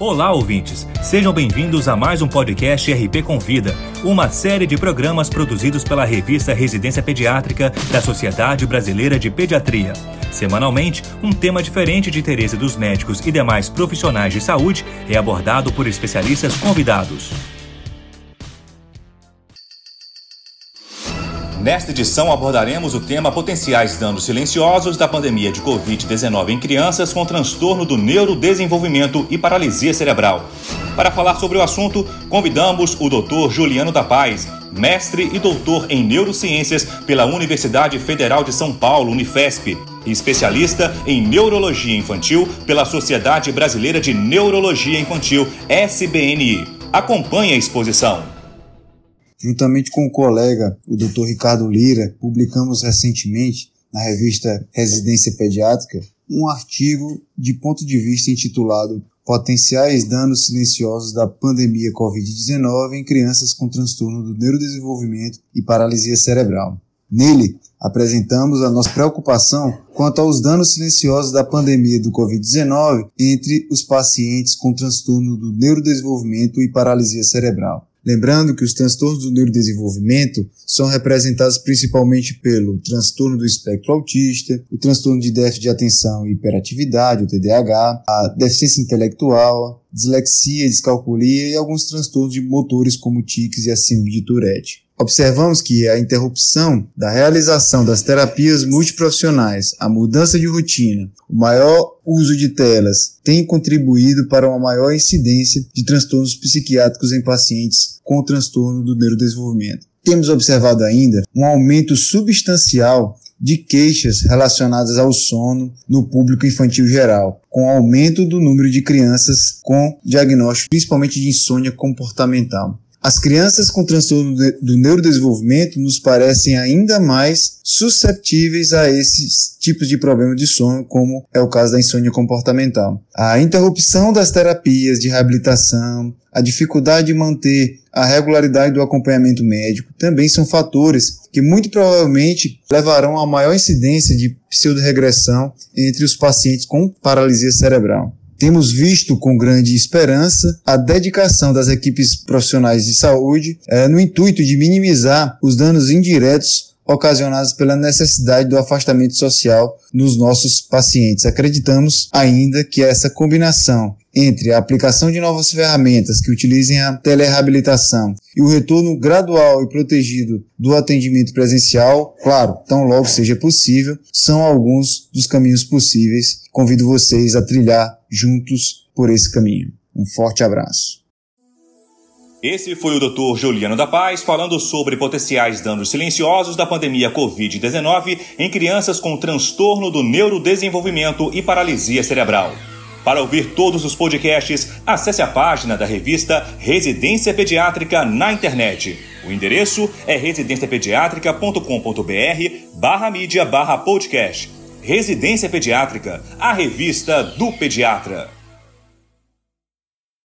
Olá, ouvintes! Sejam bem-vindos a mais um podcast RP Convida, uma série de programas produzidos pela revista Residência Pediátrica da Sociedade Brasileira de Pediatria. Semanalmente, um tema diferente de interesse dos médicos e demais profissionais de saúde é abordado por especialistas convidados. Nesta edição abordaremos o tema potenciais danos silenciosos da pandemia de Covid-19 em crianças com transtorno do neurodesenvolvimento e paralisia cerebral. Para falar sobre o assunto, convidamos o Dr. Juliano da Paz, mestre e doutor em neurociências pela Universidade Federal de São Paulo, Unifesp, e especialista em neurologia infantil pela Sociedade Brasileira de Neurologia Infantil, SBNI. Acompanhe a exposição. Juntamente com o colega, o Dr. Ricardo Lira, publicamos recentemente na revista Residência Pediátrica um artigo de ponto de vista intitulado Potenciais danos silenciosos da pandemia Covid-19 em crianças com transtorno do neurodesenvolvimento e paralisia cerebral. Nele, apresentamos a nossa preocupação quanto aos danos silenciosos da pandemia do Covid-19 entre os pacientes com transtorno do neurodesenvolvimento e paralisia cerebral. Lembrando que os transtornos do neurodesenvolvimento são representados principalmente pelo transtorno do espectro autista, o transtorno de déficit de atenção e hiperatividade, o TDAH, a deficiência intelectual, dislexia, descalculia e alguns transtornos de motores como tiques e a síndrome de Tourette. Observamos que a interrupção da realização das terapias multiprofissionais, a mudança de rotina, o maior uso de telas tem contribuído para uma maior incidência de transtornos psiquiátricos em pacientes com transtorno do neurodesenvolvimento. Temos observado ainda um aumento substancial de queixas relacionadas ao sono no público infantil geral, com aumento do número de crianças com diagnóstico principalmente de insônia comportamental. As crianças com transtorno do neurodesenvolvimento nos parecem ainda mais susceptíveis a esses tipos de problemas de sono, como é o caso da insônia comportamental. A interrupção das terapias de reabilitação, a dificuldade de manter a regularidade do acompanhamento médico também são fatores que muito provavelmente levarão a maior incidência de pseudoregressão entre os pacientes com paralisia cerebral. Temos visto com grande esperança a dedicação das equipes profissionais de saúde é, no intuito de minimizar os danos indiretos ocasionados pela necessidade do afastamento social nos nossos pacientes. Acreditamos ainda que essa combinação entre a aplicação de novas ferramentas que utilizem a telereabilitação e o retorno gradual e protegido do atendimento presencial, claro, tão logo seja possível, são alguns dos caminhos possíveis. Convido vocês a trilhar juntos por esse caminho. Um forte abraço. Esse foi o Dr. Juliano da Paz falando sobre potenciais danos silenciosos da pandemia Covid-19 em crianças com transtorno do neurodesenvolvimento e paralisia cerebral. Para ouvir todos os podcasts, acesse a página da revista Residência Pediátrica na internet. O endereço é residenciapediatrica.com.br barra mídia barra podcast. Residência Pediátrica, a revista do pediatra.